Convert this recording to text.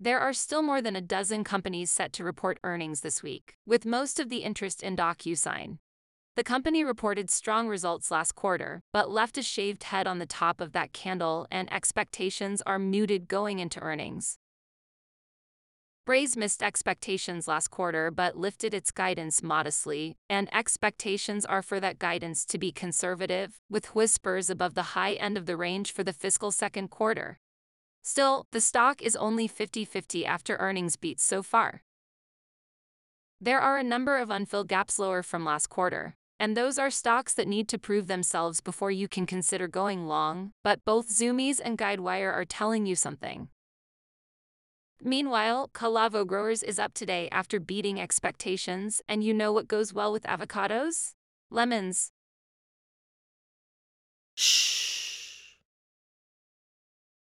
There are still more than a dozen companies set to report earnings this week, with most of the interest in DocuSign. The company reported strong results last quarter, but left a shaved head on the top of that candle, and expectations are muted going into earnings. Braze missed expectations last quarter but lifted its guidance modestly, and expectations are for that guidance to be conservative, with whispers above the high end of the range for the fiscal second quarter. Still, the stock is only 50 50 after earnings beats so far. There are a number of unfilled gaps lower from last quarter, and those are stocks that need to prove themselves before you can consider going long, but both Zumiez and Guidewire are telling you something. Meanwhile, Calavo Growers is up today after beating expectations, and you know what goes well with avocados? Lemons.